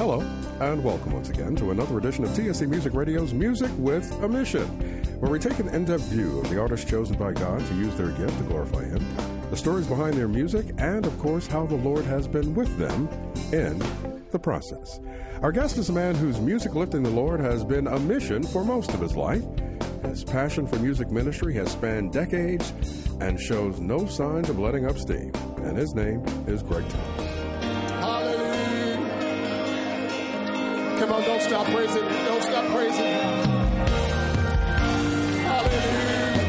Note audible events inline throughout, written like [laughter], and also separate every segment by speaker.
Speaker 1: Hello, and welcome once again to another edition of TSC Music Radio's Music with a Mission, where we take an in depth view of the artists chosen by God to use their gift to glorify Him, the stories behind their music, and of course, how the Lord has been with them in the process. Our guest is a man whose music lifting the Lord has been a mission for most of his life. His passion for music ministry has spanned decades and shows no signs of letting up steam. And his name is Greg Thomas.
Speaker 2: Come on, don't stop praising. Don't stop praising. Hallelujah.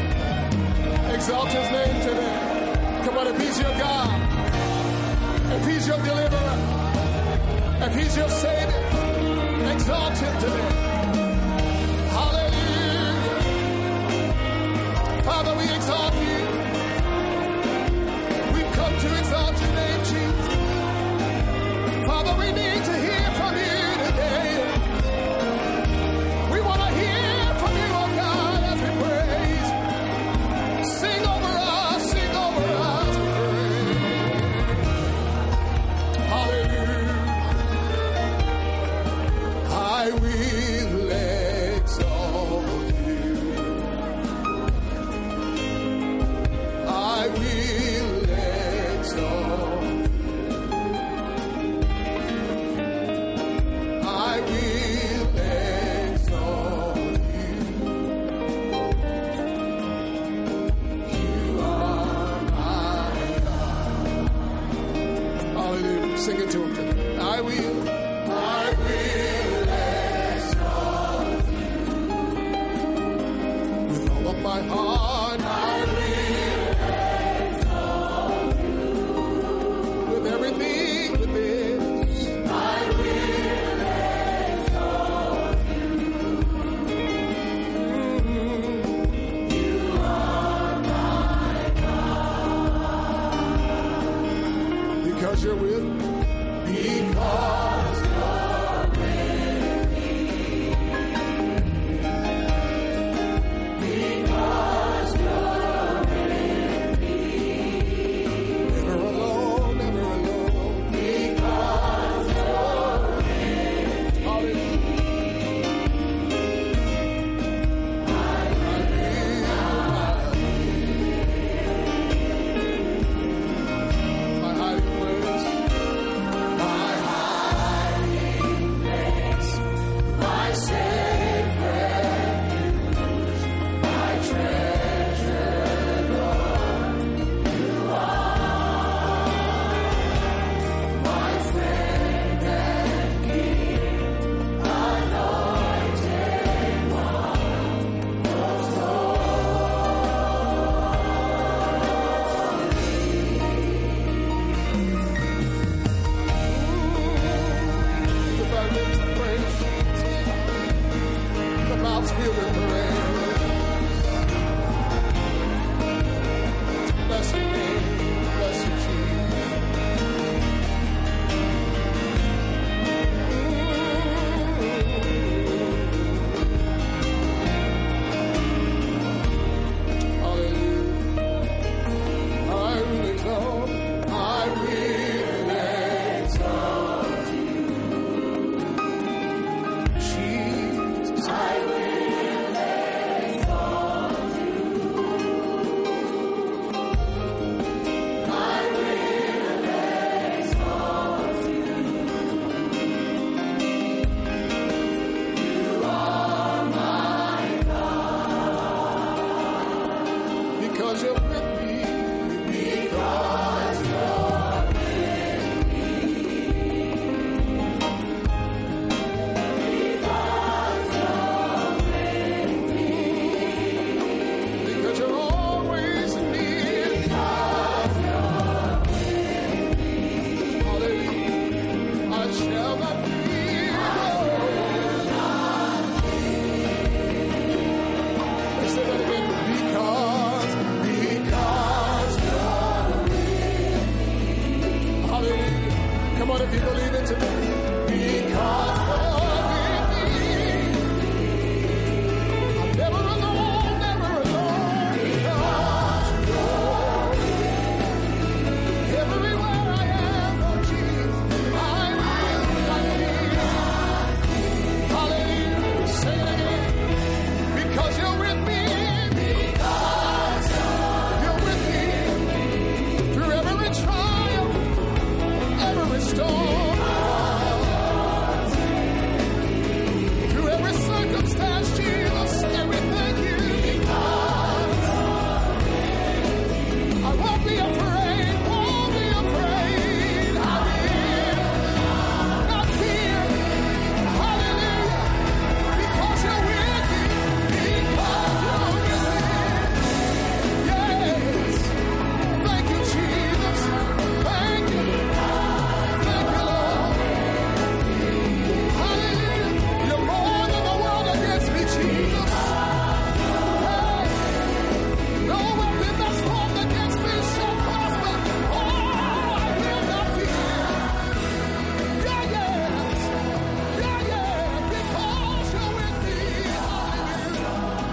Speaker 2: Exalt his name today. Come on, if he's your God, if he's your deliverer, if he's your savior, exalt him today. Hallelujah. Father, we exalt you. We've come to exalt your name, Jesus. Father, we need to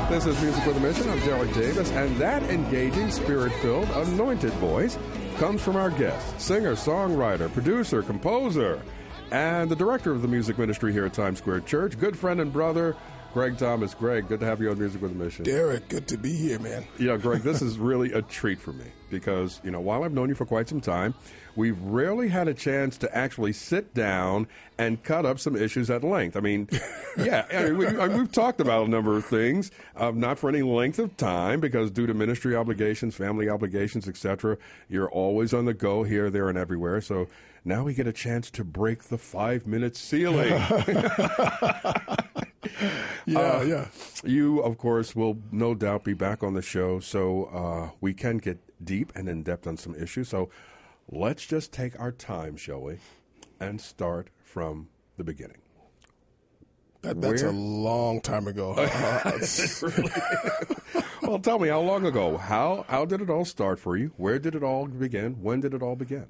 Speaker 1: This is Music with a Mission. I'm Derek Davis, and that engaging, spirit filled, anointed voice comes from our guest, singer, songwriter, producer, composer, and the director of the music ministry here at Times Square Church, good friend and brother, Greg Thomas. Greg, good to have you on Music with a Mission.
Speaker 2: Derek, good to be here, man.
Speaker 1: Yeah, Greg, this is [laughs] really a treat for me because, you know, while I've known you for quite some time, we've rarely had a chance to actually sit down and cut up some issues at length. I mean, [laughs] yeah, I mean, we, we've talked about a number of things, um, not for any length of time because due to ministry obligations, family obligations, etc., you're always on the go here, there, and everywhere. So now we get a chance to break the five minute ceiling. [laughs]
Speaker 2: Yeah,
Speaker 1: Uh,
Speaker 2: yeah.
Speaker 1: You, of course, will no doubt be back on the show, so uh, we can get deep and in depth on some issues. So let's just take our time, shall we, and start from the beginning.
Speaker 2: That, that's
Speaker 1: Where-
Speaker 2: a long time ago. [laughs] [laughs] [laughs]
Speaker 1: Well, tell me, how long ago? How how did it all start for you? Where did it all begin? When did it all begin?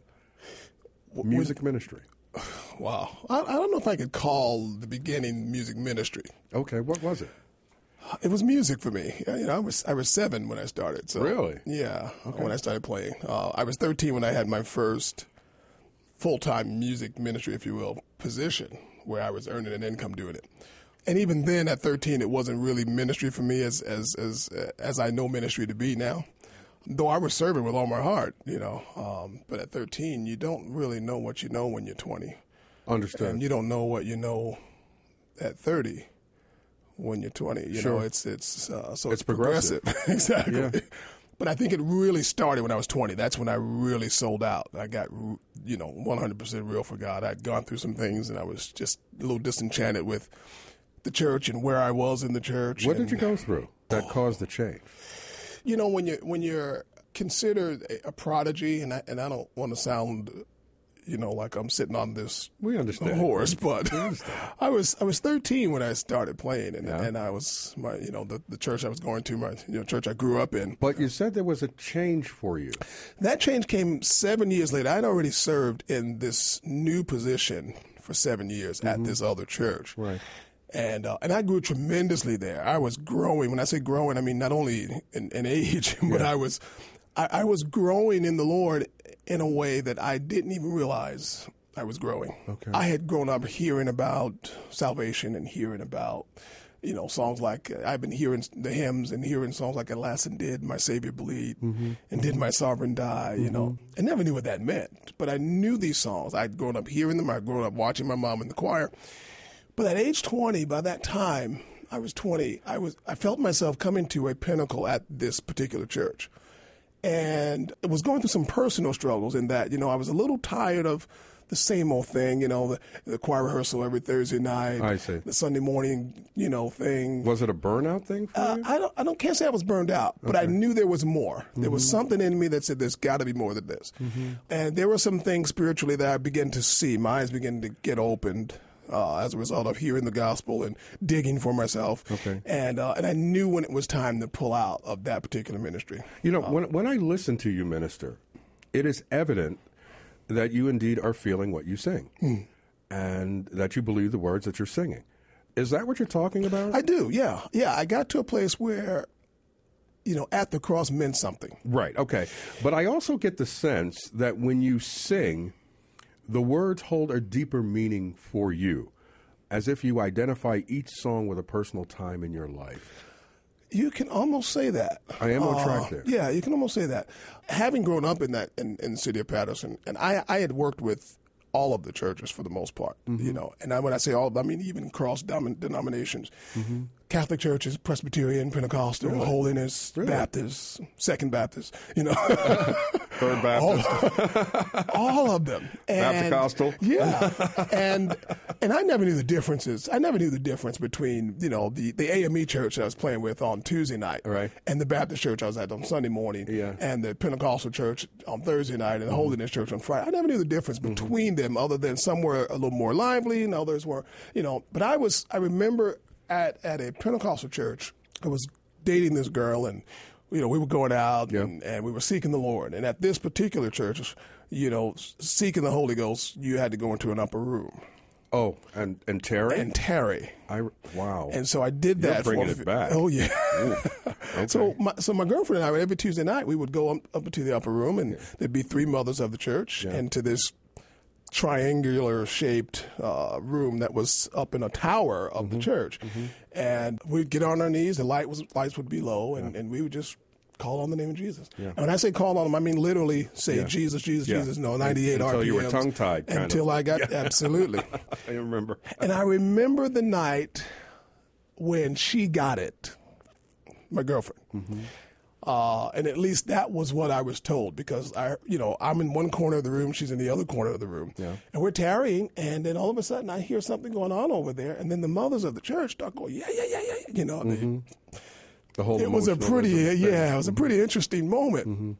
Speaker 1: Music ministry. [sighs]
Speaker 2: wow. I, I don't know if I could call the beginning music ministry.
Speaker 1: Okay, what was it? [sighs]
Speaker 2: It was music for me. You know, I was I was seven when I started. So
Speaker 1: Really?
Speaker 2: Yeah, when I started playing. Uh, I was 13 when I had my first full time music ministry, if you will, position where I was earning an income doing it. And even then, at 13, it wasn't really ministry for me as as as as I know ministry to be now. Though I was serving with all my heart, you know. Um, but at 13, you don't really know what you know when you're 20
Speaker 1: Understood.
Speaker 2: and you don't know what you know at 30 when you're 20 you
Speaker 1: Sure.
Speaker 2: know it's it's uh, so
Speaker 1: It's
Speaker 2: it's, progressive, [laughs] exactly.
Speaker 1: Yeah.
Speaker 2: but i think it really started when i was 20 that's when i really sold out. I got you know 100% real for god. I'd gone through some things and i was just a little disenchanted with the church and where i was in the church
Speaker 1: what
Speaker 2: and,
Speaker 1: did you go through that caused the change?
Speaker 2: you know when you when you're considered a, a prodigy and I, and I don't want to sound you know like I'm sitting on this
Speaker 1: We understand.
Speaker 2: horse but [laughs] I was I was 13 when I started playing and
Speaker 1: Yeah.
Speaker 2: and I was my you know the, the church I was going to my you know church I grew up in
Speaker 1: But you said there was a change for you.
Speaker 2: that change came 7 years later I'd already served in this new position for 7 years at this other church
Speaker 1: Mm-hmm. Right.
Speaker 2: and uh, and I grew tremendously there. I was growing. When I say growing, I mean not only in, in age, [laughs] but I was I, I was growing in the Lord in a way that I didn't even realize I was growing.
Speaker 1: Okay.
Speaker 2: I had grown up hearing about salvation and hearing about you know songs like I've been hearing the hymns and hearing songs like "Alas and Did My Savior Bleed" mm-hmm. and "Did My Sovereign Die." You know, mm-hmm. I never knew what that meant, but I knew these songs. I'd grown up hearing them. I'd grown up watching my mom in the choir. But at age 20, by that time, I was 20, I was I felt myself coming to a pinnacle at this particular church. And was going through some personal struggles in that, you know, I was a little tired of the same old thing, you know, the, the choir rehearsal every Thursday night,
Speaker 1: I see.
Speaker 2: the Sunday morning, you know, thing.
Speaker 1: Was it a burnout thing for
Speaker 2: Uh,
Speaker 1: you?
Speaker 2: I don't. I don't. Can't say I was burned out, but I knew there was more. There was something in me that said, "There's got to be more than this." And there were some things spiritually that I began to see. My eyes began to get opened uh, as a result of hearing the gospel and digging for myself.
Speaker 1: Okay.
Speaker 2: And uh, and I knew when it was time to pull out of that particular ministry.
Speaker 1: You know, when when I listen to you minister, it is evident that you indeed are feeling what you sing, and that you believe the words that you're singing. Is that what you're talking about?
Speaker 2: I do. Yeah. Yeah. I got to a place where, you know, at the cross meant something.
Speaker 1: right. Okay. But I also get the sense that when you sing, the words hold a deeper meaning for you, as if you identify each song with a personal time in your life.
Speaker 2: You can almost say that.
Speaker 1: I am on
Speaker 2: Uh,
Speaker 1: track there.
Speaker 2: Yeah, you can almost say that. Having grown up in that in, in the city of Paterson, and I, I had worked with all of the churches for the most part. You know, and I, when I say all, of I mean even cross denominations. Catholic churches, Presbyterian, Pentecostal, Holiness, Baptist, Second Baptist. You know, [laughs]
Speaker 1: Third Baptist,
Speaker 2: all of them. And. Yeah, and and I never knew the differences. I never knew the difference between you know the the AME church I was playing with on Tuesday night,
Speaker 1: Right.
Speaker 2: and the Baptist church I was at on Sunday morning,
Speaker 1: Yeah.
Speaker 2: and the Pentecostal church on Thursday night, and the Holiness church on Friday. I never knew the difference mm-hmm. between them, other than some were a little more lively and others were, you know. But I was I remember at at a Pentecostal church, I was dating this girl and. You know, we were going out
Speaker 1: Yeah.
Speaker 2: and, and we were seeking the Lord. And at this particular church, you know, seeking the Holy Ghost, you had to go into an upper room
Speaker 1: oh, and and tarry,
Speaker 2: and tarry.
Speaker 1: I wow,
Speaker 2: And so I did
Speaker 1: You're
Speaker 2: that.
Speaker 1: bringing
Speaker 2: for,
Speaker 1: it back.
Speaker 2: Oh yeah. [laughs]
Speaker 1: okay.
Speaker 2: So my so my girlfriend and I every Tuesday night we would go up, up to the upper room and there'd be three mothers of the church and to this triangular shaped uh, room that was up in a tower of
Speaker 1: Mm-hmm.
Speaker 2: the church, and we'd get on our knees. The light was lights would be low, and, and we would just. Call on the name of Jesus. And when I say call on him, I mean literally say
Speaker 1: Yeah.
Speaker 2: Jesus, Jesus,
Speaker 1: Yeah.
Speaker 2: Jesus. No, 98
Speaker 1: Until
Speaker 2: RPMs.
Speaker 1: you were tongue-tied,
Speaker 2: Until
Speaker 1: of.
Speaker 2: I got, absolutely. [laughs]
Speaker 1: I remember.
Speaker 2: And I remember the night when she got it, my girlfriend.
Speaker 1: Mm-hmm.
Speaker 2: Uh, and at least that was what I was told because I, you know, I'm in one corner of the room, she's in the other corner of the room,
Speaker 1: Yeah.
Speaker 2: and we're tarrying, and then all of a sudden I hear something going on over there, and then the mothers of the church start going, yeah, yeah, yeah, yeah, yeah," you know. they-
Speaker 1: The whole
Speaker 2: it was a pretty, yeah, it was a pretty interesting moment,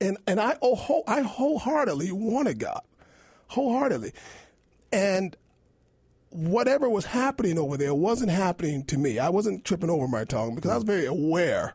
Speaker 2: and and I oh, whole, I wholeheartedly wanted God, wholeheartedly, and whatever was happening over there wasn't happening to me. I wasn't tripping over my tongue because I was very aware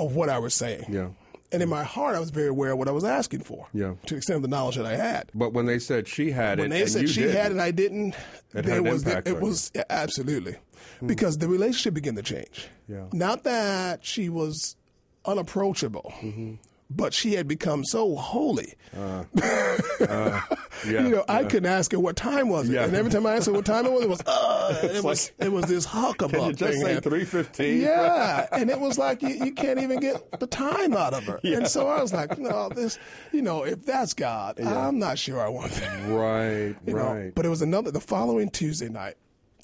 Speaker 2: of what I was saying.
Speaker 1: Yeah.
Speaker 2: And in my heart, I was very aware of what I was asking for.
Speaker 1: Yeah.
Speaker 2: To the extent of the knowledge that I had.
Speaker 1: But when they said she had it,
Speaker 2: When they
Speaker 1: and
Speaker 2: said she
Speaker 1: didn't,
Speaker 2: had it and I didn't,
Speaker 1: It
Speaker 2: there was the-
Speaker 1: impact
Speaker 2: it was yeah, absolutely because the relationship began to change.
Speaker 1: Yeah.
Speaker 2: Not that she was unapproachable,
Speaker 1: Mm-hmm.
Speaker 2: But she had become so holy. [laughs]
Speaker 1: yeah,
Speaker 2: you know, I couldn't ask her what time was it,
Speaker 1: Yeah.
Speaker 2: and every time I asked her what time it was, it was [laughs] uh, it was it was this huckabub [laughs]
Speaker 1: Can just say three fifteen?
Speaker 2: Yeah, and it was like you, you can't even get the time out of her. And so I was like, no, this, you know, if that's God, I'm not sure I want that.
Speaker 1: Right,
Speaker 2: You know,
Speaker 1: right.
Speaker 2: but it was another. The following Tuesday night,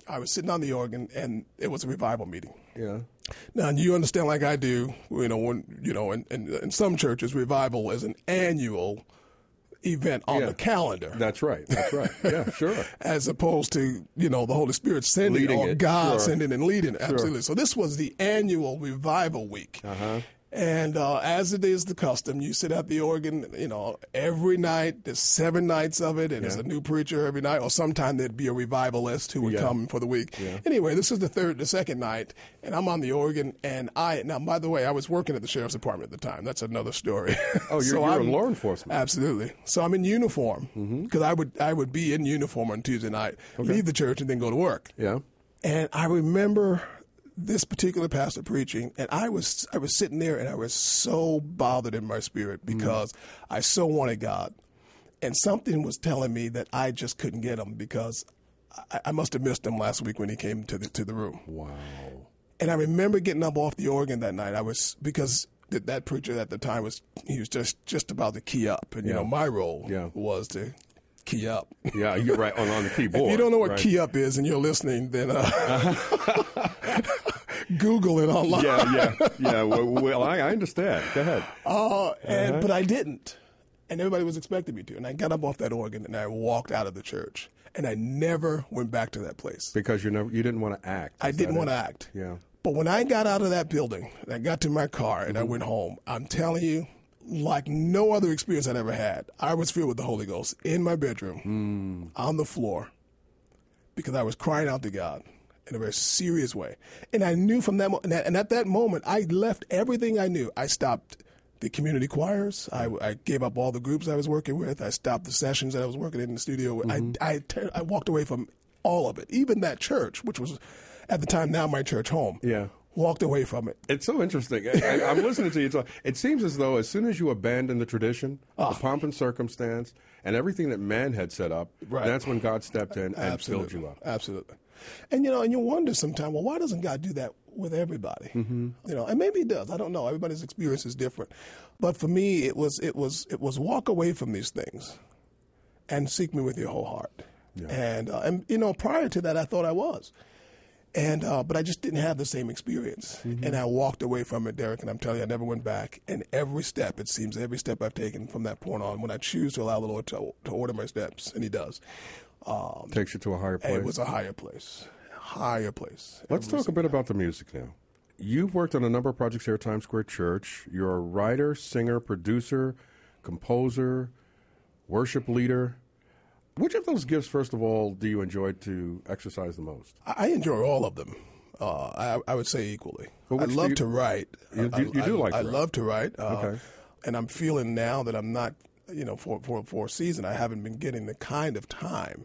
Speaker 2: I was sitting on the organ, and it was a revival meeting.
Speaker 1: yeah.
Speaker 2: Now you understand, like I do, you know, when you know, in, in, in some churches, revival is an annual event on
Speaker 1: Yeah.
Speaker 2: the calendar.
Speaker 1: That's right. That's right. Yeah, [laughs] sure.
Speaker 2: as opposed to you know the Holy Spirit sending
Speaker 1: Leading
Speaker 2: or
Speaker 1: it,
Speaker 2: God
Speaker 1: sure.
Speaker 2: sending and leading. Absolutely. So this was the annual revival week.
Speaker 1: Uh-huh.
Speaker 2: And uh, as it is the custom, you sit at the organ, you know, every night. There's seven nights of it, and there's a new preacher every night, or sometime there'd be a revivalist who would
Speaker 1: Yeah.
Speaker 2: come for the week. Anyway, this is the third, the second night, and I'm on the organ, and I now, by the way, I was working at the sheriff's department at the time. That's another story. [laughs]
Speaker 1: Oh, [laughs] you're,
Speaker 2: So
Speaker 1: you're in law enforcement.
Speaker 2: Absolutely. So I'm in uniform
Speaker 1: Mm-hmm.
Speaker 2: because I would I would be in uniform on Tuesday night, leave the church, and then go to work.
Speaker 1: Yeah.
Speaker 2: And I remember this particular pastor preaching, and I was I was sitting there, and I was so bothered in my spirit
Speaker 1: Mm.
Speaker 2: because I so wanted God, and something was telling me that I just couldn't get him because I, I must have missed him last week when he came to the to the room.
Speaker 1: Wow.
Speaker 2: And I remember getting up off the organ that night. I was because that, that preacher at the time was he was just just about to key up, and you know my role
Speaker 1: Yeah.
Speaker 2: was to key up.
Speaker 1: Yeah, you're right on, on the keyboard. [laughs]
Speaker 2: If you don't know what
Speaker 1: right.
Speaker 2: key up is and you're listening, then uh, [laughs] [laughs] Google it online.
Speaker 1: Yeah, yeah, yeah. Well, well I, I understand. Go ahead.
Speaker 2: Uh, and
Speaker 1: Uh-huh.
Speaker 2: but I didn't, and everybody was expecting me to. And I got up off that organ and I walked out of the church, and I never went back to that place.
Speaker 1: Because you never, you didn't want to act.
Speaker 2: I didn't want to act.
Speaker 1: Yeah.
Speaker 2: But when I got out of that building and I got to my car and I
Speaker 1: Mm-hmm.
Speaker 2: went home, I'm telling you, like no other experience I'd ever had, I was filled with the Holy Ghost in my bedroom,
Speaker 1: Mm.
Speaker 2: on the floor, because I was crying out to God in a very serious way. And I knew from that, mo- and at- that moment, I left everything I knew. I stopped the community choirs. I, I gave up all the groups I was working with. I stopped the sessions that I was working in the studio. with. I, I, I walked away from all of it, even that church, which was at the time now my church home.
Speaker 1: Yeah.
Speaker 2: Walked away from it.
Speaker 1: It's so interesting. I, I, I'm listening to you talk. It seems as though as soon as you abandon the tradition,
Speaker 2: Ah.
Speaker 1: the pomp and circumstance, and everything that man had set up,
Speaker 2: Right.
Speaker 1: that's when God stepped in and
Speaker 2: Absolutely.
Speaker 1: filled you up.
Speaker 2: Absolutely. And you know, and you wonder sometimes, well, why doesn't God do that with everybody? Mm-hmm. You know, and maybe He does. I don't know. Everybody's experience is different. But for me, it was it was it was walk away from these things, and seek me with your whole heart.
Speaker 1: Yeah.
Speaker 2: And uh, and you know, prior to that, I thought I was, and uh, but I just didn't have the same experience,
Speaker 1: Mm-hmm.
Speaker 2: and I walked away from it, Derek. And I'm telling you, I never went back. And every step, it seems, every step I've taken from that point on, when I choose to allow the Lord to, to order my steps, and He does, um,
Speaker 1: Takes you to a higher place.
Speaker 2: it was a higher place, higher place.
Speaker 1: Let's talk a bit about the music now. You've worked on a number of projects here at Times Square Church. You're a writer, singer, producer, composer, worship leader. Which of those gifts, first of all, do you enjoy to exercise the most?
Speaker 2: I I enjoy all of them. Uh, I, I would say equally. I love
Speaker 1: you-
Speaker 2: to write.
Speaker 1: You-
Speaker 2: I-
Speaker 1: you- you
Speaker 2: I-
Speaker 1: do like to
Speaker 2: I love to write. Uh,
Speaker 1: Okay.
Speaker 2: And I'm feeling now that I'm not, you know, for, for, for a season, I haven't been getting the kind of time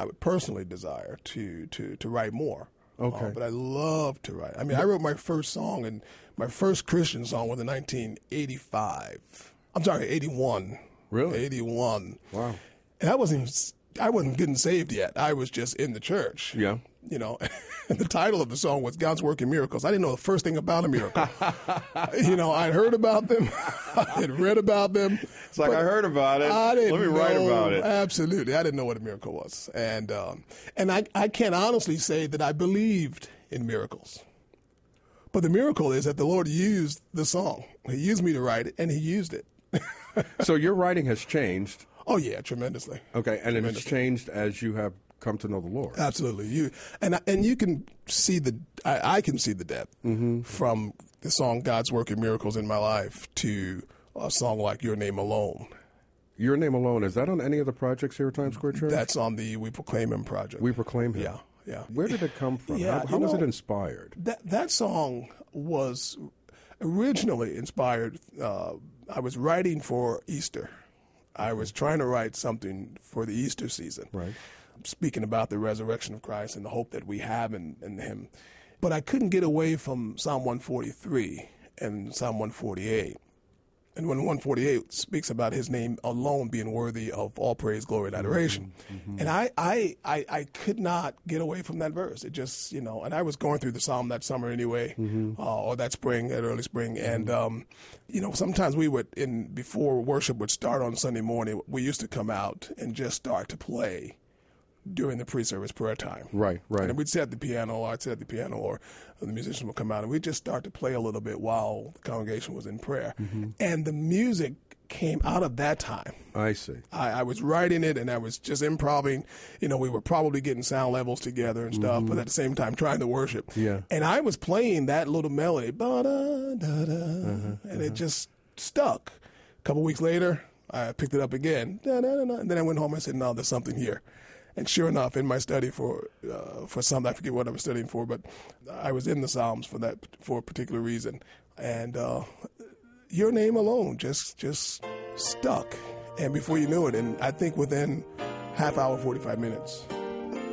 Speaker 2: I would personally desire to, to, to write more. Uh,
Speaker 1: Okay.
Speaker 2: but I love to write. I mean, I wrote my first song, and my first Christian song was in 1985. I'm sorry, 81.
Speaker 1: Really?
Speaker 2: 81.
Speaker 1: Wow.
Speaker 2: And I wasn't even, I wasn't getting saved yet. I was just in the church.
Speaker 1: Yeah.
Speaker 2: You know, [laughs] and the title of the song was God's Working Miracles. I didn't know the first thing about a miracle. [laughs] you know, I'd heard about them, [laughs] I had read about them.
Speaker 1: It's like I heard about it.
Speaker 2: I didn't
Speaker 1: Let me write about it.
Speaker 2: Absolutely. I didn't know what a miracle was. And, um, and I, I can honestly say that I believed in miracles. But the miracle is that the Lord used the song. He used me to write it, and He used it.
Speaker 1: So your writing has changed.
Speaker 2: Oh, yeah, tremendously.
Speaker 1: Okay, and it's changed as you have come to know the Lord.
Speaker 2: Absolutely, you and and you can see the I, I can see the depth from the song "God's Working Miracles in My Life" to a song like "Your Name Alone."
Speaker 1: Your name alone is that on any of the projects here at Times Square Church?
Speaker 2: That's on the "We Proclaim Him" project.
Speaker 1: we proclaim Him.
Speaker 2: yeah, yeah.
Speaker 1: Where did it come from?
Speaker 2: Yeah,
Speaker 1: how how was it inspired?
Speaker 2: That that song was originally inspired. Uh, I was writing for Easter. I was trying to write something for the Easter season.
Speaker 1: Right.
Speaker 2: Speaking about the resurrection of Christ and the hope that we have in, in Him. But I couldn't get away from Psalm 143 and Psalm 148. And when 148 speaks about his name alone being worthy of all praise, glory, and adoration. And I, I, I, I could not get away from that verse. It just, you know, and I was going through the psalm that summer anyway, uh, or that spring, that early spring. And, um, you know, sometimes we would, in before worship would start on Sunday morning, we used to come out and just start to play during the pre-service prayer time.
Speaker 1: Right, right.
Speaker 2: And we'd sit at the piano, or I'd sit at the piano, or the musicians would come out, and we'd just start to play a little bit while the congregation was in prayer.
Speaker 1: Mm-hmm.
Speaker 2: And the music came out of that time.
Speaker 1: I see.
Speaker 2: I, I was writing it, and I was just improvising. You know, we were probably getting sound levels together and stuff, but at the same time trying to worship.
Speaker 1: Mm-hmm. Yeah.
Speaker 2: And I was playing that little melody, ba-da, da-da,
Speaker 1: Uh-huh,
Speaker 2: and it just stuck. A couple weeks later, I picked it up again, da-da-da-da, and then I went home and said, "No, there's something here." And sure enough, in my study for uh, for some, I forget what I was studying for, but I was in the Psalms for that for a particular reason, and uh, your name alone just just stuck. And before you knew it, and I think within half hour, forty five minutes,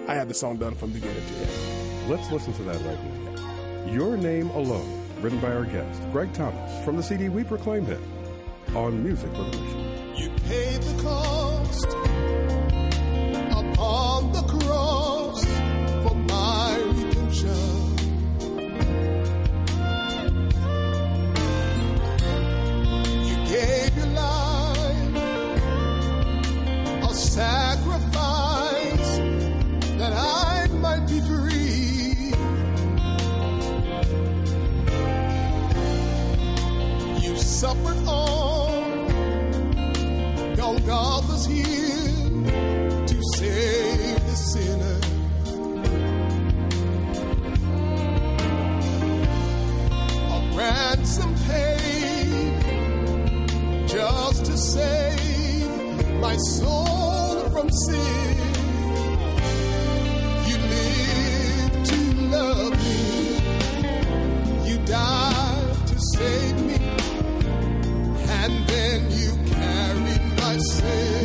Speaker 2: I had the song done from beginning to end.
Speaker 1: Let's listen to that right now. Your Name Alone, written by our guest, Greg Thomas, from the CD We Proclaim Him on Music Revolution.
Speaker 3: You paid the cost upon the cross soul from sin. You lived to love me. You died to save me and then you carried my sins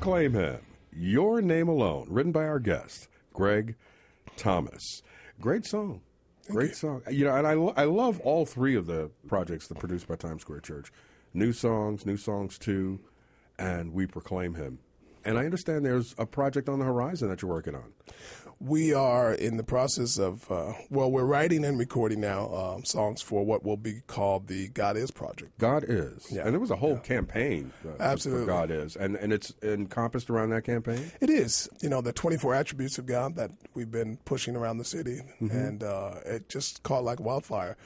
Speaker 1: Proclaim Him, Your Name Alone, written by our guest, Greg Thomas. Great song. Great song. You know, and I, lo- I love all three of the projects that are produced by Times Square Church. New songs, new songs too, and We Proclaim Him. And I understand there's a project on the horizon that you're working on.
Speaker 2: We are in the process of, uh, well, we're writing and recording now um, songs for what will be called the God Is Project.
Speaker 1: God is.
Speaker 2: Yeah.
Speaker 1: And there was a whole campaign uh, for
Speaker 2: Absolutely.
Speaker 1: God is. And, and it's encompassed around that campaign?
Speaker 2: It is, you know, the 24 attributes of God that we've been pushing around the city, and uh, it just caught like wildfire.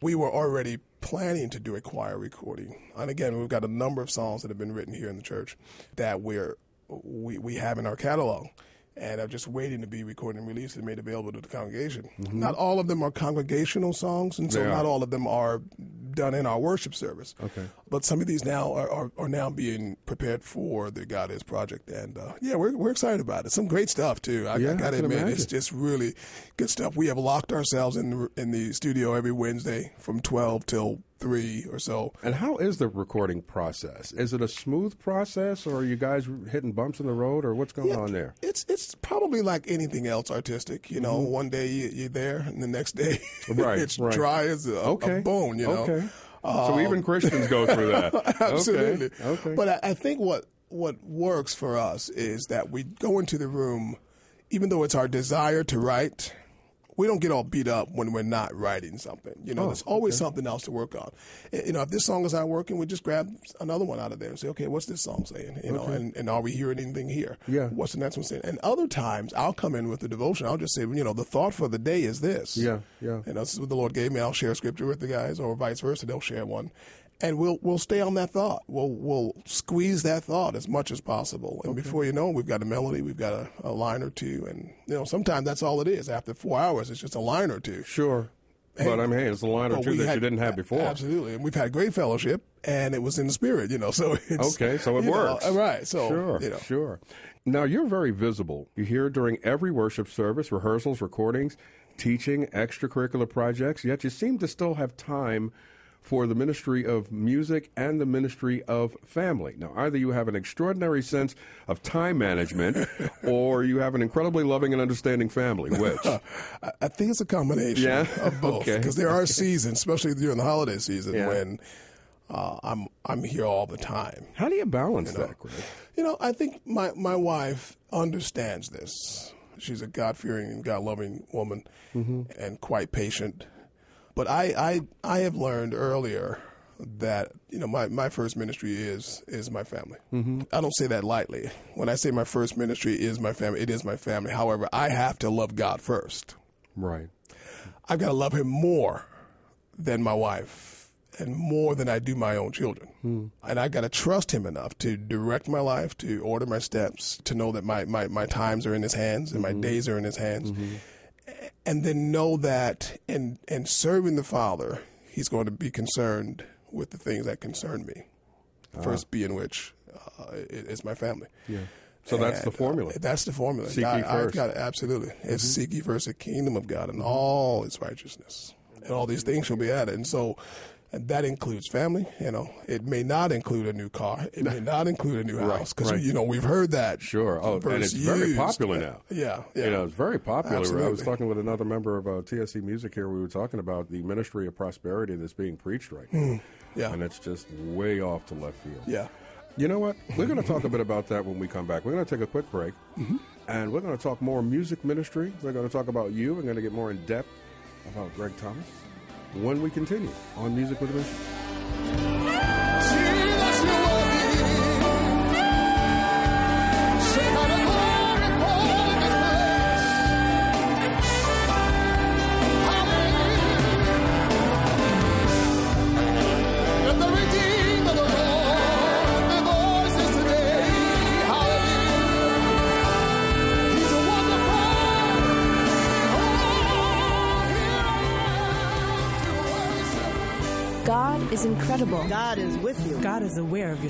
Speaker 2: We were already planning to do a choir recording, and again, we've got a number of songs that have been written here in the church that we're we, we have in our catalog. And are just waiting to be recorded and released and made available to the congregation. Not all of them are congregational songs, and so
Speaker 1: are.
Speaker 2: not all of them are done in our worship service.
Speaker 1: Okay.
Speaker 2: But some of these now are, are, are now being prepared for the God Is project, and uh, yeah, we're we're excited about it. Some great stuff too. I,
Speaker 1: Yeah,
Speaker 2: I gotta admit,
Speaker 1: imagine.
Speaker 2: it's just really good stuff. We have locked ourselves in the, in the studio every Wednesday from twelve till three or so.
Speaker 1: And how is the recording process? Is it a smooth process, or are you guys hitting bumps in the road, or what's going
Speaker 2: Yeah,
Speaker 1: on there?
Speaker 2: It's it's probably like anything else artistic. You know, one day you, you're there, and the next day
Speaker 1: Mm-hmm. [laughs] Right,
Speaker 2: it's
Speaker 1: right.
Speaker 2: dry as a,
Speaker 1: Okay.
Speaker 2: a bone. You know,
Speaker 1: Okay. so even Christians go through that. [laughs]
Speaker 2: Absolutely.
Speaker 1: Okay. okay.
Speaker 2: But I, I think what what works for us is that we go into the room, even though it's our desire to write. We don't get all beat up when we're not writing something. You know,
Speaker 1: Oh,
Speaker 2: there's always something else to work on. You know, if this song is not working, we just grab another one out of there and say, okay, what's this song saying? You know, and, and are we hearing anything here?
Speaker 1: Yeah.
Speaker 2: What's the next one saying? And other times, I'll come in with the devotion. I'll just say, you know, the thought for the day is this.
Speaker 1: Yeah, yeah.
Speaker 2: And this is what the Lord gave me. I'll share scripture with the guys, or vice versa. They'll share one. And we'll we'll stay on that thought. We'll we'll squeeze that thought as much as possible, and before you know, it, we've got a melody, we've got a, a line or two, and you know sometimes that's all it is. After four hours, it's just a line or two.
Speaker 1: Sure. but I mean, hey, it's a line or two that
Speaker 2: had-
Speaker 1: you didn't have before.
Speaker 2: Absolutely, and we've had great fellowship, and it was in the spirit, you know. So [laughs] it's
Speaker 1: Okay, so it
Speaker 2: you know,
Speaker 1: works.
Speaker 2: right? So
Speaker 1: sure,
Speaker 2: you know,
Speaker 1: sure. Now you're very visible. You're here during every worship service, rehearsals, recordings, teaching, extracurricular projects. Yet you seem to still have time for the ministry of music and the ministry of family. Now, either you have an extraordinary sense of time management, [laughs] or you have an incredibly loving and understanding family. Which? [laughs]
Speaker 2: I, think it's a combination
Speaker 1: Yeah?
Speaker 2: of both [laughs]
Speaker 1: Okay.
Speaker 2: because there are seasons, especially during the holiday season,
Speaker 1: Yeah.
Speaker 2: when uh, I'm I'm here all the time.
Speaker 1: How do you balance that, Greg?
Speaker 2: You know, I think my, my wife understands this. She's a God fearing and God loving woman and quite patient. But I, I I have learned earlier that you know my, my first ministry is is my family. Mm-hmm. I don't say that lightly. When I say my first ministry is my family, it is my family. However, I have to love God first.
Speaker 1: Right.
Speaker 2: I've got to love Him more than my wife and more than I do my own children. Hmm. And I've got to trust Him enough to direct my life, to order my steps, to know that my, my, my times are in His hands and my mm-hmm. days are in His hands. Mm-hmm. And then know that in, in serving the Father, He's going to be concerned with the things that concern me. First being which uh, is my family.
Speaker 1: Yeah. So that's the
Speaker 2: And, uh,
Speaker 1: formula.
Speaker 2: that's the formula.
Speaker 1: Seek
Speaker 2: I've
Speaker 1: first. Mm-hmm.
Speaker 2: got absolutely. It's seek ye first the kingdom of God and all its righteousness, and all these things shall be added. And so, and that includes family. You know, it may not include a new car. It may [laughs] not include a new house because
Speaker 1: right.
Speaker 2: you know we've heard that.
Speaker 1: Sure. Oh, and it's very popular now.
Speaker 2: Yeah, yeah.
Speaker 1: You know, it's very popular. I was talking with another member of uh, TSC Music here. We were talking about the ministry of prosperity that's being preached right now.
Speaker 2: yeah.
Speaker 1: And it's just way off to left field.
Speaker 2: yeah.
Speaker 1: You know what? We're going to talk a bit about that when we come back. We're going to take a quick break.
Speaker 2: Mm-hmm.
Speaker 1: And we're going to talk more music ministry. We're going to talk about you. We're going to get more in depth about Greg Thomas when we continue on Music with a Mission.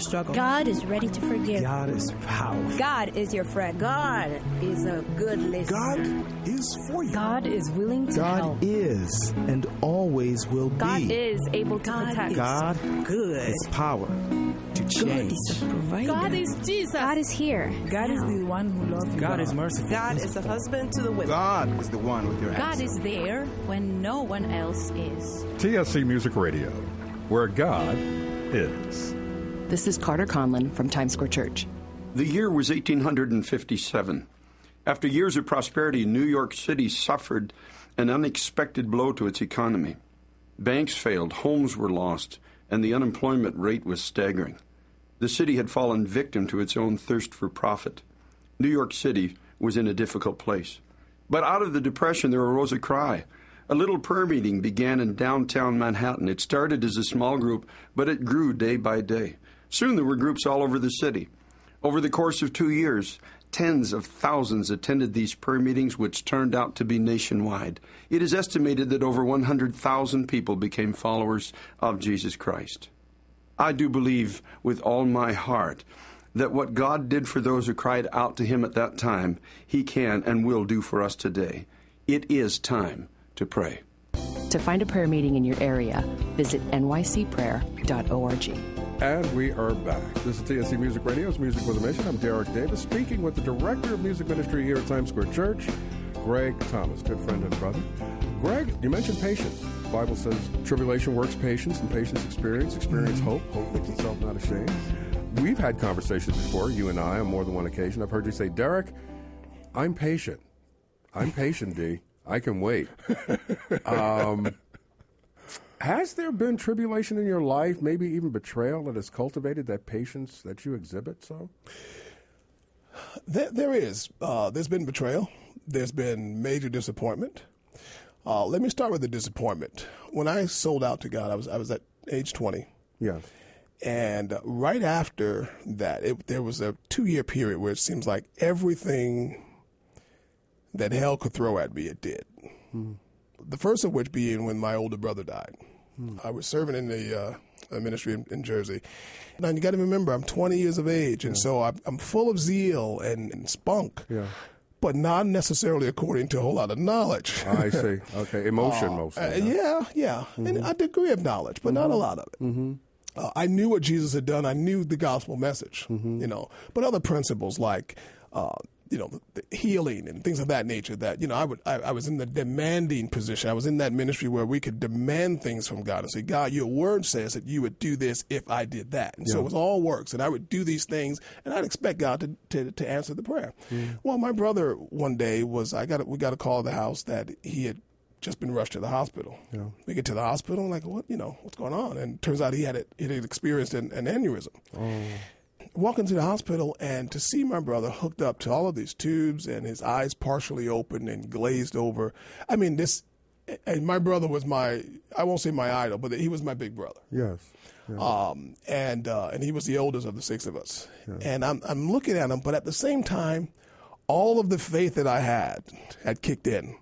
Speaker 4: Struggle.
Speaker 5: God is ready to forgive.
Speaker 6: God is powerful.
Speaker 5: God is your friend.
Speaker 7: God is a good listener.
Speaker 6: God is for you.
Speaker 8: God is willing to
Speaker 6: God
Speaker 8: help.
Speaker 6: is and always will
Speaker 8: God
Speaker 6: be.
Speaker 8: God is able to
Speaker 7: God
Speaker 8: protect.
Speaker 7: is
Speaker 6: God
Speaker 7: good.
Speaker 6: has power to
Speaker 4: God
Speaker 6: change.
Speaker 4: is a provider.
Speaker 8: God is Jesus. God is here.
Speaker 4: God is the one who loves you.
Speaker 6: God is merciful.
Speaker 7: God is a husband to the widow.
Speaker 6: God is the one with your
Speaker 8: God is there when no one else is.
Speaker 1: TSC Music Radio, where God is.
Speaker 9: This is Carter Conlon from Times Square Church.
Speaker 10: The year was 1857. After years of prosperity, New York City suffered an unexpected blow to its economy. Banks failed, homes were lost, and the unemployment rate was staggering. The city had fallen victim to its own thirst for profit. New York City was in a difficult place. But out of the depression, there arose a cry. A little prayer meeting began in downtown Manhattan. It started as a small group, but it grew day by day. Soon there were groups all over the city. Over the course of two years, tens of thousands attended these prayer meetings, which turned out to be nationwide. It is estimated that over 100,000 people became followers of Jesus Christ. I do believe with all my heart that what God did for those who cried out to Him at that time, He can and will do for us today. It is time to pray.
Speaker 9: To find a prayer meeting in your area, visit nycprayer.org.
Speaker 1: And we are back. This is TSC Music Radio's Music with a Mission. I'm Derek Davis, speaking with the Director of Music Ministry here at Times Square Church, Greg Thomas, good friend and brother. Greg, you mentioned patience. The Bible says tribulation works patience, and patience experience, experience hope. Hope makes itself not ashamed. We've had conversations before, you and I, on more than one occasion. I've heard you say, Derek, I'm patient. I'm patient, D. I can wait. [laughs] Um, has there been tribulation in your life, maybe even betrayal, that has cultivated that patience that you exhibit? So,
Speaker 2: There, there is. Uh, there's been betrayal. There's been major disappointment. Uh, let me start with the disappointment. When I sold out to God, I was I was at age 20.
Speaker 1: Yes.
Speaker 2: And right after that, it, there was a two year period where it seems like everything that hell could throw at me, it did. The first of which being when my older brother died. I was serving in the uh, ministry in, in Jersey. Now, you got to remember, I'm 20 years of age, and so I'm, I'm full of zeal and, and spunk,
Speaker 1: Yeah.
Speaker 2: but not necessarily according to a whole lot of knowledge.
Speaker 1: I see. [laughs] Okay. Emotion
Speaker 2: Uh,
Speaker 1: mostly. huh?
Speaker 2: yeah, yeah, and a degree of knowledge, but not a lot of it. Mm-hmm. Uh, I knew what Jesus had done. I knew the gospel message, you know, but other principles like, uh, you know, the, the healing and things of that nature. That you know, I would, I, I was in the demanding position. I was in that ministry where we could demand things from God and say, God, Your Word says that You would do this if I did that, and so it was all works, and I would do these things, and I'd expect God to to, to answer the prayer. Well, my brother one day was, I got, a, we got a call at the house that he had just been rushed to the hospital.
Speaker 1: Yeah.
Speaker 2: We get to the hospital, like, what, you know, what's going on? And turns out he had it, he had experienced an, an aneurysm. Oh. Walk into the hospital and to see my brother hooked up to all of these tubes and his eyes partially open and glazed over. I mean, this, and my brother was my, I won't say my idol, but he was my big brother.
Speaker 1: Yes. Yeah.
Speaker 2: Um, and uh, and he was the oldest of the six of us. And I'm I'm looking at him, but at the same time, all of the faith that I had had kicked in,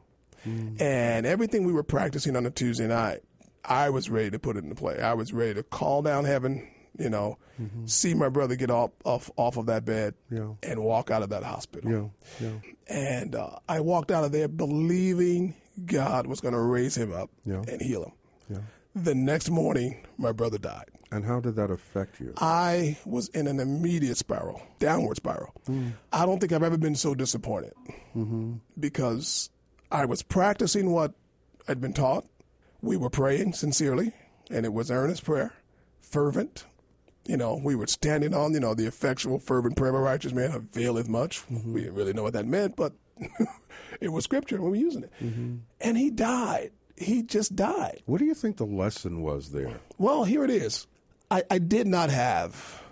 Speaker 2: and everything we were practicing on a Tuesday night, I was ready to put it into play. I was ready to call down heaven, you know, mm-hmm. see my brother get off off off of that bed,
Speaker 1: Yeah.
Speaker 2: and walk out of that hospital.
Speaker 1: yeah. Yeah.
Speaker 2: And uh, I walked out of there believing God was going to raise him up and heal him.
Speaker 1: Yeah.
Speaker 2: The next morning, my brother died.
Speaker 1: And how did that affect you?
Speaker 2: I was in an immediate spiral, downward spiral. Mm. I don't think I've ever been so disappointed mm-hmm. because I was practicing what I'd been taught. We were praying sincerely, and it was earnest prayer, fervent. You know, we were standing on, you know, the effectual, fervent prayer of a righteous man availeth much. Mm-hmm. We didn't really know what that meant, but [laughs] it was scripture and we were using it. Mm-hmm. And he died. He just died.
Speaker 1: What do you think the lesson was there?
Speaker 2: Well, here it is. I, I did not have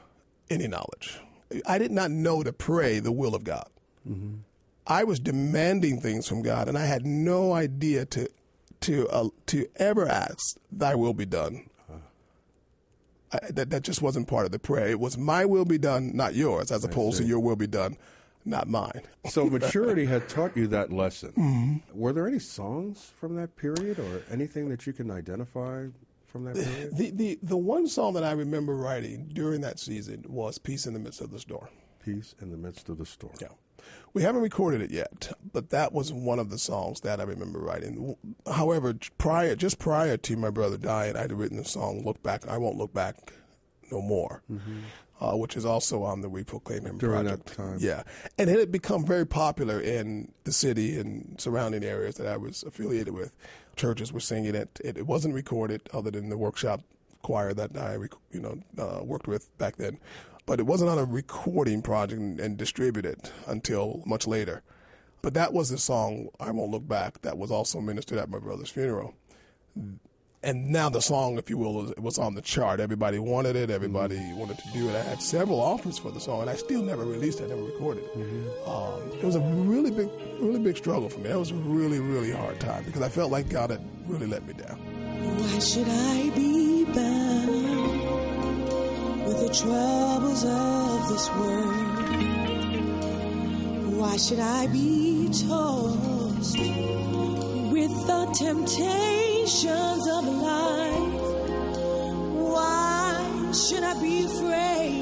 Speaker 2: any knowledge. I did not know to pray the will of God. Mm-hmm. I was demanding things from God, and I had no idea to to uh, to ever ask, "Thy will be done." I, that that just wasn't part of the prayer. It was my will be done, not yours, as opposed to your will be done, not mine. [laughs]
Speaker 1: So maturity had taught you that lesson.
Speaker 2: Mm-hmm.
Speaker 1: Were there any songs from that period, or anything that you can identify from that period?
Speaker 2: The the the one song that I remember writing during that season was "Peace in the Midst of the Storm."
Speaker 1: Peace in the midst of the storm.
Speaker 2: Yeah. We haven't recorded it yet, but that was one of the songs that I remember writing. However, prior, just prior to my brother dying, I'd written the song "Look Back." I won't look back no more, uh, which is also on the We Proclaim Him
Speaker 1: During that
Speaker 2: project.
Speaker 1: time.
Speaker 2: yeah, and it had become very popular in the city and surrounding areas that I was affiliated with. Churches were singing it. It, it wasn't recorded, other than the workshop choir that I, you know, uh, worked with back then. But it wasn't on a recording project and, and distributed until much later. But that was the song "I Won't Look Back" that was also ministered at my brother's funeral. And now the song, if you will, was, was on the chart. Everybody wanted it. Everybody wanted to do it. I had several offers for the song, and I still never released it. I never recorded it. Um, it was a really big, really big struggle for me. That was a really, really hard time because I felt like God had really let me down.
Speaker 11: Why should I be bound with the troubles of this world? Why should I be tossed with the temptations of life? Why should I be afraid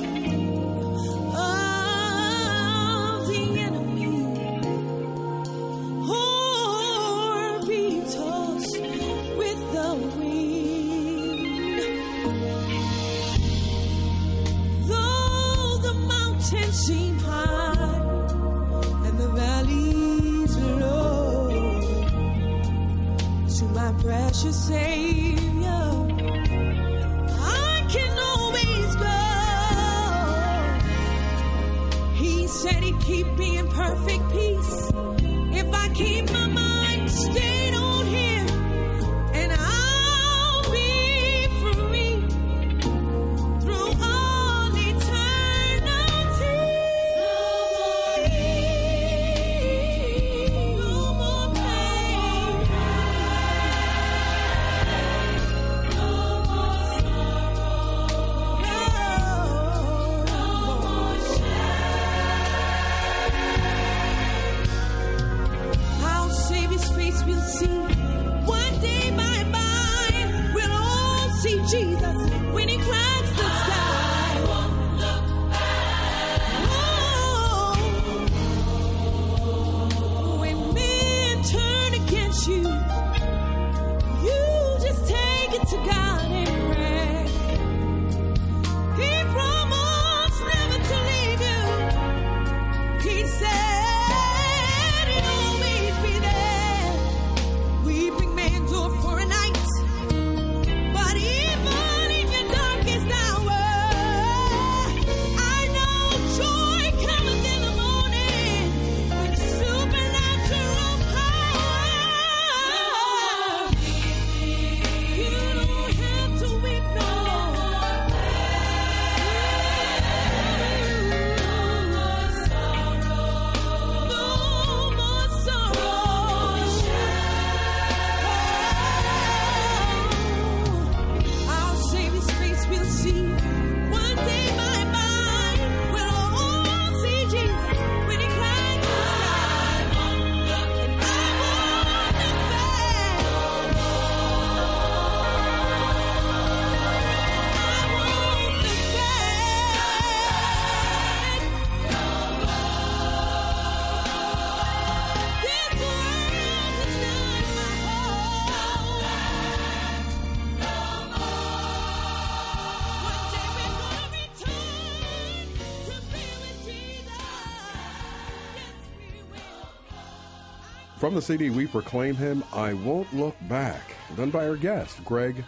Speaker 1: From the CD We Proclaim Him, I Won't Look Back, done by our guest, Greg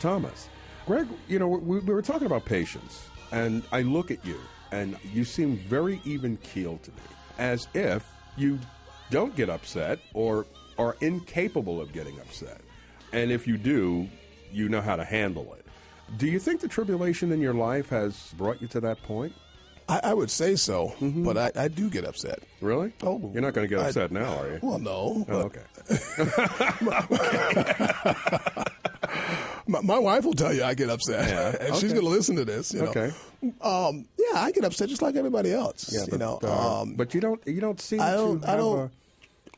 Speaker 1: Thomas. Greg, you know, we, we were talking about patience, and I look at you, and you seem very even keeled to me, as if you don't get upset or are incapable of getting upset. And if you do, you know how to handle it. Do you think the tribulation in your life has brought you to that point?
Speaker 2: I, I would say so, but I, I do get upset.
Speaker 1: Really?
Speaker 2: Oh,
Speaker 1: You're not going to get
Speaker 2: I-
Speaker 1: upset now, are you?
Speaker 2: Well, no.
Speaker 1: Oh, okay. [laughs]
Speaker 2: my, my wife will tell you I get upset,
Speaker 1: Yeah, [laughs]
Speaker 2: and she's going to listen to this. You know?
Speaker 1: Okay.
Speaker 2: Um, yeah, I get upset just like everybody else.
Speaker 1: Yeah,
Speaker 2: you
Speaker 1: but,
Speaker 2: know.
Speaker 1: uh,
Speaker 2: um,
Speaker 1: but you don't you don't seem
Speaker 2: I don't-
Speaker 1: to
Speaker 2: I
Speaker 1: have
Speaker 2: don't-
Speaker 1: a,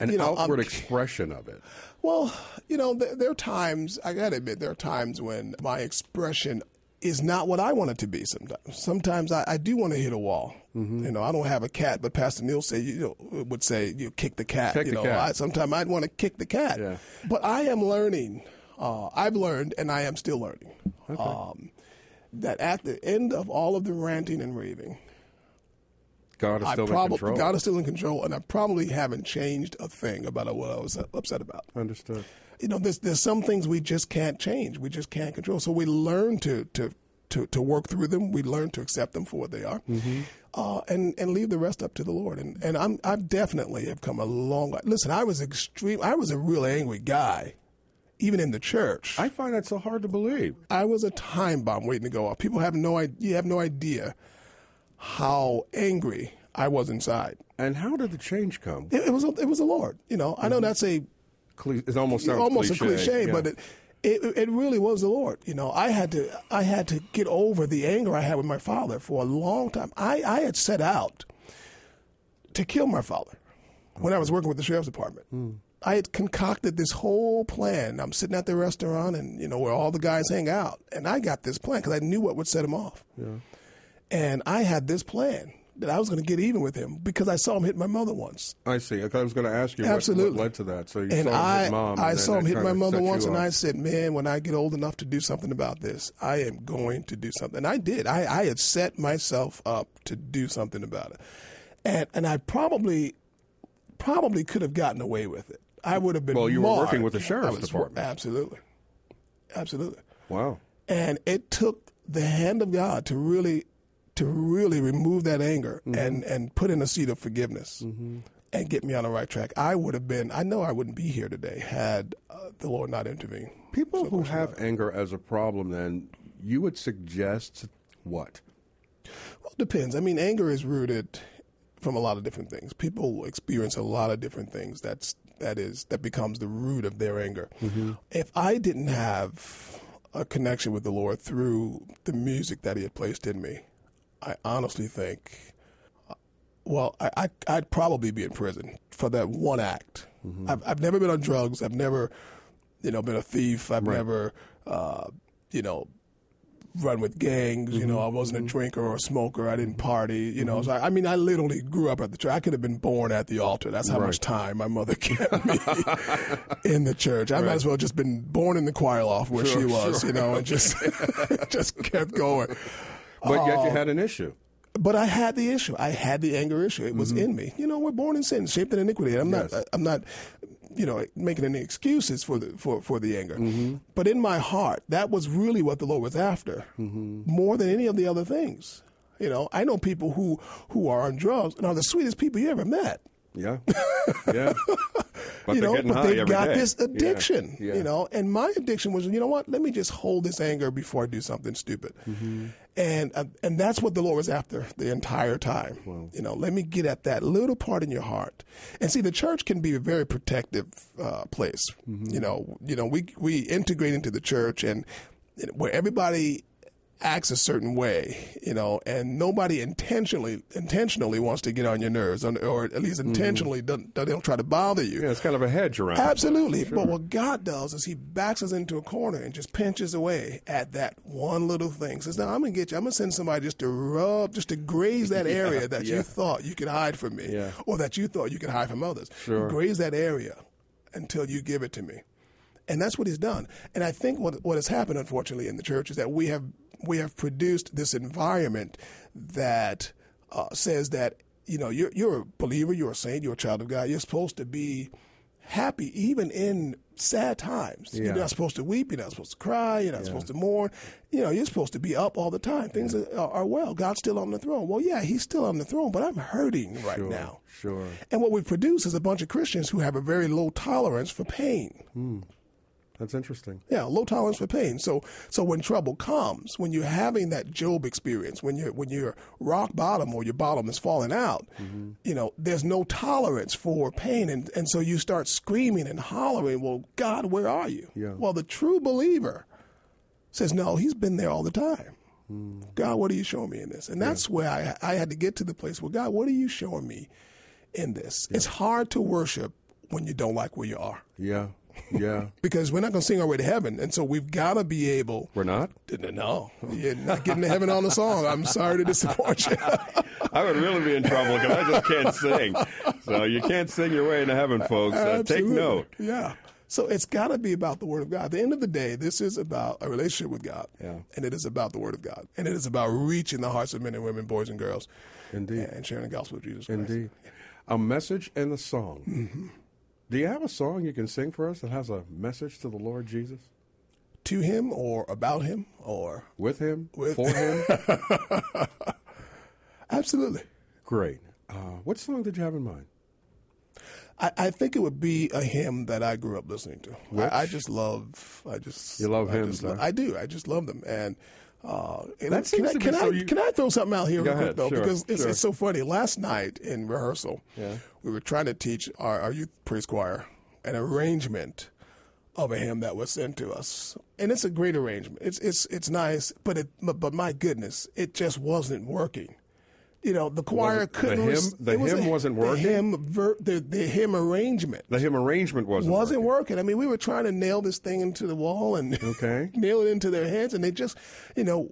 Speaker 1: an
Speaker 2: you know, I'm-
Speaker 1: outward expression of it.
Speaker 2: Well, you know, there, there are times, I gotta admit, there are times when my expression is not what I want it to be sometimes. Sometimes I, I do want to hit a wall.
Speaker 1: Mm-hmm.
Speaker 2: You know, I don't have a cat, but Pastor Neil say, you know, would say, you kick the cat.
Speaker 1: Kick
Speaker 2: you
Speaker 1: the
Speaker 2: know,
Speaker 1: cat.
Speaker 2: I, sometimes I'd want to kick the cat.
Speaker 1: Yeah.
Speaker 2: But I am learning. Uh, I've learned, and I am still learning, um, that at the end of all of the ranting and raving,
Speaker 1: God is
Speaker 2: I
Speaker 1: still in control.
Speaker 2: God is still in control, and I probably haven't changed a thing about what I was upset about
Speaker 1: Understood.
Speaker 2: You know, there's there's some things we just can't change. We just can't control. So we learn to to to, to work through them. We learn to accept them for what they are,
Speaker 1: Mm-hmm.
Speaker 2: uh, and and leave the rest up to the Lord. And and I'm I've definitely have come a long way. Listen, I was extreme. I was a real angry guy, even in the church.
Speaker 1: I find that so hard to believe.
Speaker 2: I was a time bomb waiting to go off. People have no idea. You have no idea how angry I was inside.
Speaker 1: And how did the change come?
Speaker 2: It, it was it was the Lord. You know, I know that's a
Speaker 1: Cle- It almost sounds
Speaker 2: almost
Speaker 1: cliche.
Speaker 2: a cliche,
Speaker 1: yeah.
Speaker 2: but it, it it really was the Lord. You know, I had to I had to get over the anger I had with my father for a long time. I, I had set out to kill my father when I was working with the sheriff's department.
Speaker 1: Hmm.
Speaker 2: I had concocted this whole plan. I'm sitting at the restaurant and you know where all the guys hang out, and I got this plan because I knew what would set him off. Yeah. And I had this plan that I was going to get even with him because I saw him hit my mother once.
Speaker 1: I see. I was going to ask you
Speaker 2: Absolutely.
Speaker 1: what, led to that. So you
Speaker 2: and
Speaker 1: saw him
Speaker 2: I,
Speaker 1: hit mom.
Speaker 2: I saw him hit my mother once, and. I said, "Man, when I get old enough to do something about this, I am going to do something." And I did. I, I had set myself up to do something about it, and and I probably probably could have gotten away with it. I would have been.
Speaker 1: Well, you were working with the sheriff's department.
Speaker 2: Absolutely, absolutely.
Speaker 1: Wow.
Speaker 2: And it took the hand of God to really to really remove that anger
Speaker 1: Mm-hmm.
Speaker 2: and and put in a seat of forgiveness and get me on the right track. I would have been. I know I wouldn't be here today had uh, the Lord not intervened.
Speaker 1: People who have anger as a problem, then you would suggest what?
Speaker 2: Well, it depends. I mean, anger is rooted from a lot of different things. People experience a lot of different things. That's that is that becomes the root of their anger. If I didn't have a connection with the Lord through the music that He had placed in me, I honestly think, well, I, I I'd probably be in prison for that one act. Mm-hmm. I've I've never been on drugs. I've never, you know, been a thief. I've
Speaker 1: Right.
Speaker 2: never, uh, you know, run with gangs. You know, mm-hmm. I wasn't a mm-hmm. drinker or a smoker. I didn't party. You know, so I, I mean, I literally grew up at the church. I could have been born at the altar. That's how
Speaker 1: Right.
Speaker 2: much time my mother [laughs] kept me [laughs] in the church. I might as well just been born in the choir loft where
Speaker 1: Sure,
Speaker 2: she was.
Speaker 1: sure.
Speaker 2: You know, and just [laughs] just kept going.
Speaker 1: But yet you
Speaker 2: Oh.
Speaker 1: had an issue.
Speaker 2: But I had the issue. I had the anger issue. It was mm-hmm. in me. You know, we're born in sin, shaped in iniquity. And I'm
Speaker 1: Yes.
Speaker 2: not. I'm not. You know, making any excuses for the for, for the anger. Mm-hmm. But in my heart, that was really what the Lord was after, mm-hmm. more than any of the other things. You know, I know people who who are on drugs and are the sweetest people you ever met.
Speaker 1: Yeah. [laughs] Yeah. But
Speaker 2: you know, but they've got
Speaker 1: day.
Speaker 2: this addiction.
Speaker 1: yeah.
Speaker 2: You know, and my addiction was, you know what? Let me just hold this anger before I do something stupid.
Speaker 1: Mm-hmm.
Speaker 2: And uh, and that's what the Lord was after the entire time. You know, let me get at that little part in your heart. And see, the church can be a very protective uh, place.
Speaker 1: Mm-hmm.
Speaker 2: You know, you know, we we integrate into the church and where everybody acts a certain way, you know, and nobody intentionally intentionally wants to get on your nerves, or, or at least intentionally don't, they don't try to bother you.
Speaker 1: Mm-hmm. Yeah, it's kind of a hedge around. it.
Speaker 2: Absolutely.
Speaker 1: Sure.
Speaker 2: But what God does is He backs us into a corner and just pinches away at that one little thing. Says, "Now I'm gonna get you. I'm gonna send somebody just to rub, just to graze that [laughs] area that
Speaker 1: yeah.
Speaker 2: you thought you could hide from me,
Speaker 1: Yeah.
Speaker 2: or that you thought you could hide from others.
Speaker 1: Sure.
Speaker 2: Graze that area until you give it to me." And that's what He's done. And I think what what has happened, unfortunately, in the church is that we have we have produced this environment that uh, says that you know you're you're a believer, you're a saint, you're a child of God. You're supposed to be happy even in sad times.
Speaker 1: Yeah.
Speaker 2: You're not supposed to weep. You're not supposed to cry. You're not
Speaker 1: Yeah.
Speaker 2: supposed to mourn. You know, you're supposed to be up all the time. Things are, are well. God's still on the throne. Well, yeah, He's still on the throne, but I'm hurting right
Speaker 1: Sure,
Speaker 2: now.
Speaker 1: Sure.
Speaker 2: And what we produce is a bunch of Christians who have a very low tolerance for pain.
Speaker 1: Hmm. That's interesting.
Speaker 2: Yeah, low tolerance for pain. So so when trouble comes, when you're having that Job experience, when you're when you're rock bottom or your bottom is falling out,
Speaker 1: Mm-hmm.
Speaker 2: you know, there's no tolerance for pain and, and so you start screaming and hollering, Well, God, where are you?
Speaker 1: Yeah.
Speaker 2: Well, the true believer says, No, he's been there all the time.
Speaker 1: Hmm.
Speaker 2: God, what are you showing me in this? And that's where I I had to get to the place where God, what are you showing me in this? It's hard to worship when you don't like where you are
Speaker 1: Yeah. Yeah. [laughs]
Speaker 2: because we're not going to sing our way to heaven, and so we've got to be able.
Speaker 1: We're not.
Speaker 2: No, you're not getting to heaven on the song. I'm sorry to disappoint you. [laughs]
Speaker 1: I would really be in trouble because I just can't sing. So you can't sing your way into heaven, folks. Uh, take note.
Speaker 2: Yeah. So it's got to be about the Word of God. At the end of the day, this is about a relationship with God,
Speaker 1: Yeah.
Speaker 2: and it is about the Word of God, and it is about reaching the hearts of men and women, boys and girls,
Speaker 1: Indeed.
Speaker 2: and sharing the gospel of Jesus Christ.
Speaker 1: Indeed. A message and a song.
Speaker 2: Mm-hmm.
Speaker 1: Do you have a song you can sing for us that has a message to the Lord Jesus?
Speaker 2: To Him or about Him or
Speaker 1: With him?
Speaker 2: With-
Speaker 1: For him? [laughs]
Speaker 2: absolutely.
Speaker 1: Great. Uh, what song did you have in mind?
Speaker 2: I, I think it would be a hymn that I grew up listening to. I, I just love. I just
Speaker 1: You love
Speaker 2: I
Speaker 1: hymns,
Speaker 2: just
Speaker 1: huh?
Speaker 2: I do. I just love them. And uh, and can I,
Speaker 1: to be so you-
Speaker 2: can I throw something out here
Speaker 1: Go
Speaker 2: real quick
Speaker 1: ahead,
Speaker 2: though
Speaker 1: sure,
Speaker 2: because it's,
Speaker 1: sure.
Speaker 2: it's so funny. Last night in rehearsal,
Speaker 1: Yeah.
Speaker 2: we were trying to teach our, our youth praise choir an arrangement of a hymn that was sent to us, and it's a great arrangement. It's it's it's nice, but it but, but my goodness, it just wasn't working. You know, the choir
Speaker 1: the
Speaker 2: couldn't.
Speaker 1: hymn- the
Speaker 2: was
Speaker 1: hymn
Speaker 2: a-
Speaker 1: wasn't
Speaker 2: the
Speaker 1: working?
Speaker 2: hymn ver, the the hymn arrangement
Speaker 1: The hymn arrangement wasn't
Speaker 2: wasn't
Speaker 1: working.
Speaker 2: working. I mean, we were trying to nail this thing into the wall and [laughs]
Speaker 1: Okay.
Speaker 2: nail it into their heads, and they just, you know,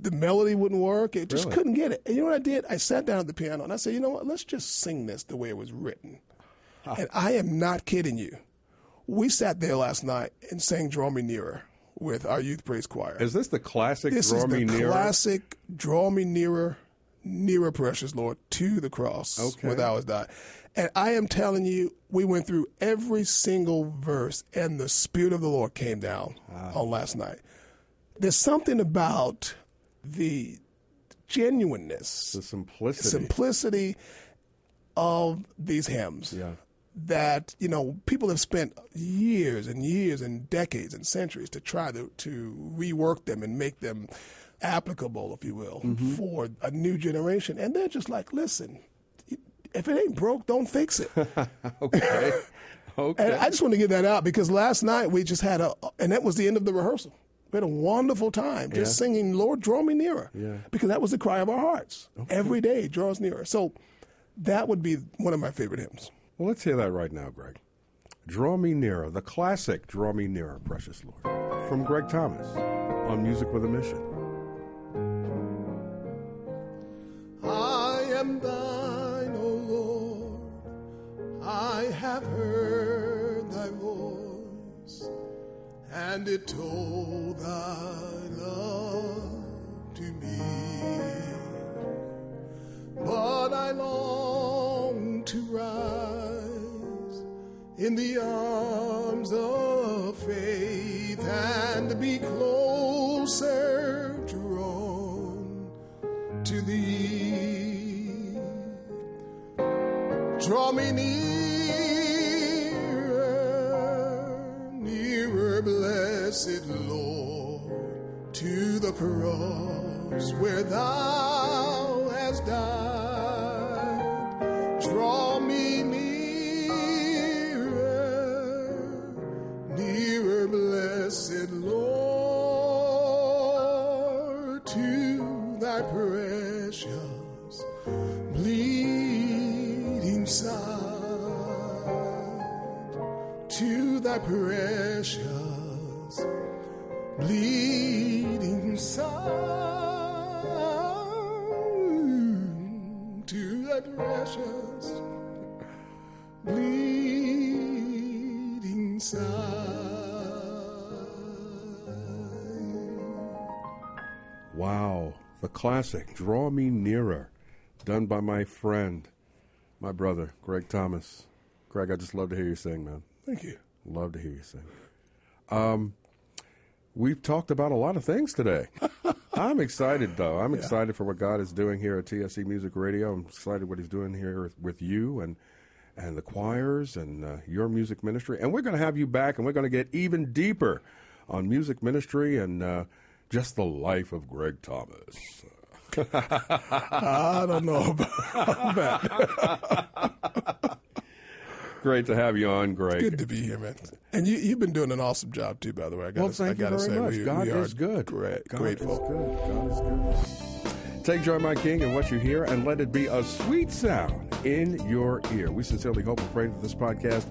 Speaker 2: the melody wouldn't work. It just
Speaker 1: Really?
Speaker 2: couldn't get it. And you know what I did? I sat down at the piano and I said, you know what? Let's just sing this the way it was written. And I am not kidding you. We sat there last night and sang "Draw Me Nearer" with our youth praise choir.
Speaker 1: Is this the classic
Speaker 2: this
Speaker 1: Draw
Speaker 2: is
Speaker 1: Me
Speaker 2: the
Speaker 1: Nearer?
Speaker 2: classic "Draw Me Nearer." Nearer, precious Lord, to the cross
Speaker 1: Okay.
Speaker 2: where thou hast died. And I am telling you, we went through every single verse, and the Spirit of the Lord came down ah. on last night. There's something about the genuineness,
Speaker 1: The simplicity.
Speaker 2: simplicity of these hymns
Speaker 1: Yeah.
Speaker 2: that you know people have spent years and years and decades and centuries to try to to rework them and make them applicable, if you will,
Speaker 1: Mm-hmm.
Speaker 2: for a new generation. And they're just like, listen, if it ain't broke, don't fix it.
Speaker 1: Okay. [laughs] Okay.
Speaker 2: And I just want to get that out because last night we just had a, and that was the end of the rehearsal. We had a wonderful time just
Speaker 1: Yeah.
Speaker 2: singing, Lord, draw me nearer.
Speaker 1: Yeah.
Speaker 2: Because that was the cry of our hearts. Every day, draw us nearer. So that would be one of my favorite hymns.
Speaker 1: Well, let's hear that right now, Greg. Draw Me Nearer, the classic Draw Me Nearer, Precious Lord, from Greg Thomas on Music with a Mission.
Speaker 3: Am thine, O Lord. I have heard thy voice, and it told thy cross where thou hast died. Draw me nearer, nearer, blessed Lord, to thy precious bleeding side, to thy precious side.
Speaker 1: Wow, the classic Draw Me Nearer, done by my friend, my brother, Greg Thomas. Greg, I just love to hear you sing, man.
Speaker 2: Thank you.
Speaker 1: Love to hear you sing. Um, we've talked about a lot of things today. [laughs] I'm excited, though. I'm
Speaker 2: Yeah.
Speaker 1: excited for what God is doing here at TSC Music Radio. I'm excited what He's doing here with, with you and and the choirs and uh, your music ministry. And we're going to have you back, and we're going to get even deeper on music ministry and uh, just the life of Greg Thomas. [laughs]
Speaker 2: I don't know about that. [laughs]
Speaker 1: Great to have you on, Greg.
Speaker 2: Good to be here, man. And you, you've been doing an awesome job too, by the way. I gotta,
Speaker 1: Well, thank
Speaker 2: I
Speaker 1: you
Speaker 2: gotta
Speaker 1: very
Speaker 2: say,
Speaker 1: much.
Speaker 2: we,
Speaker 1: God
Speaker 2: we
Speaker 1: is good.
Speaker 2: Great,
Speaker 1: God
Speaker 2: grateful.
Speaker 1: is good. God is good. Take joy, my King, in what you hear, and let it be a sweet sound in your ear. We sincerely hope and pray that this podcast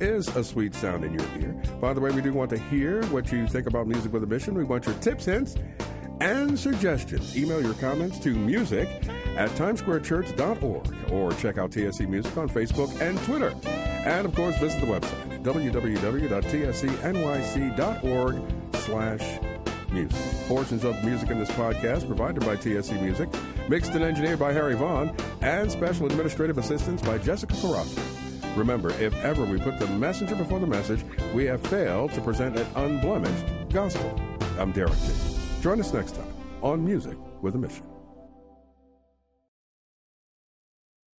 Speaker 1: is a sweet sound in your ear. By the way, we do want to hear what you think about Music with a Mission. We want your tips, hints, and suggestions. Email your comments to music at timesquarechurch.org or check out TSC Music on Facebook and Twitter. And of course, visit the website www.tscnyc.org slash music. Portions of music in this podcast provided by TSC Music, mixed and engineered by Harry Vaughn, and special administrative assistance by Jessica Carrasco. Remember, if ever we put the messenger before the message, we have failed to present an unblemished gospel. I'm Derek. Join us next time on Music with a Mission.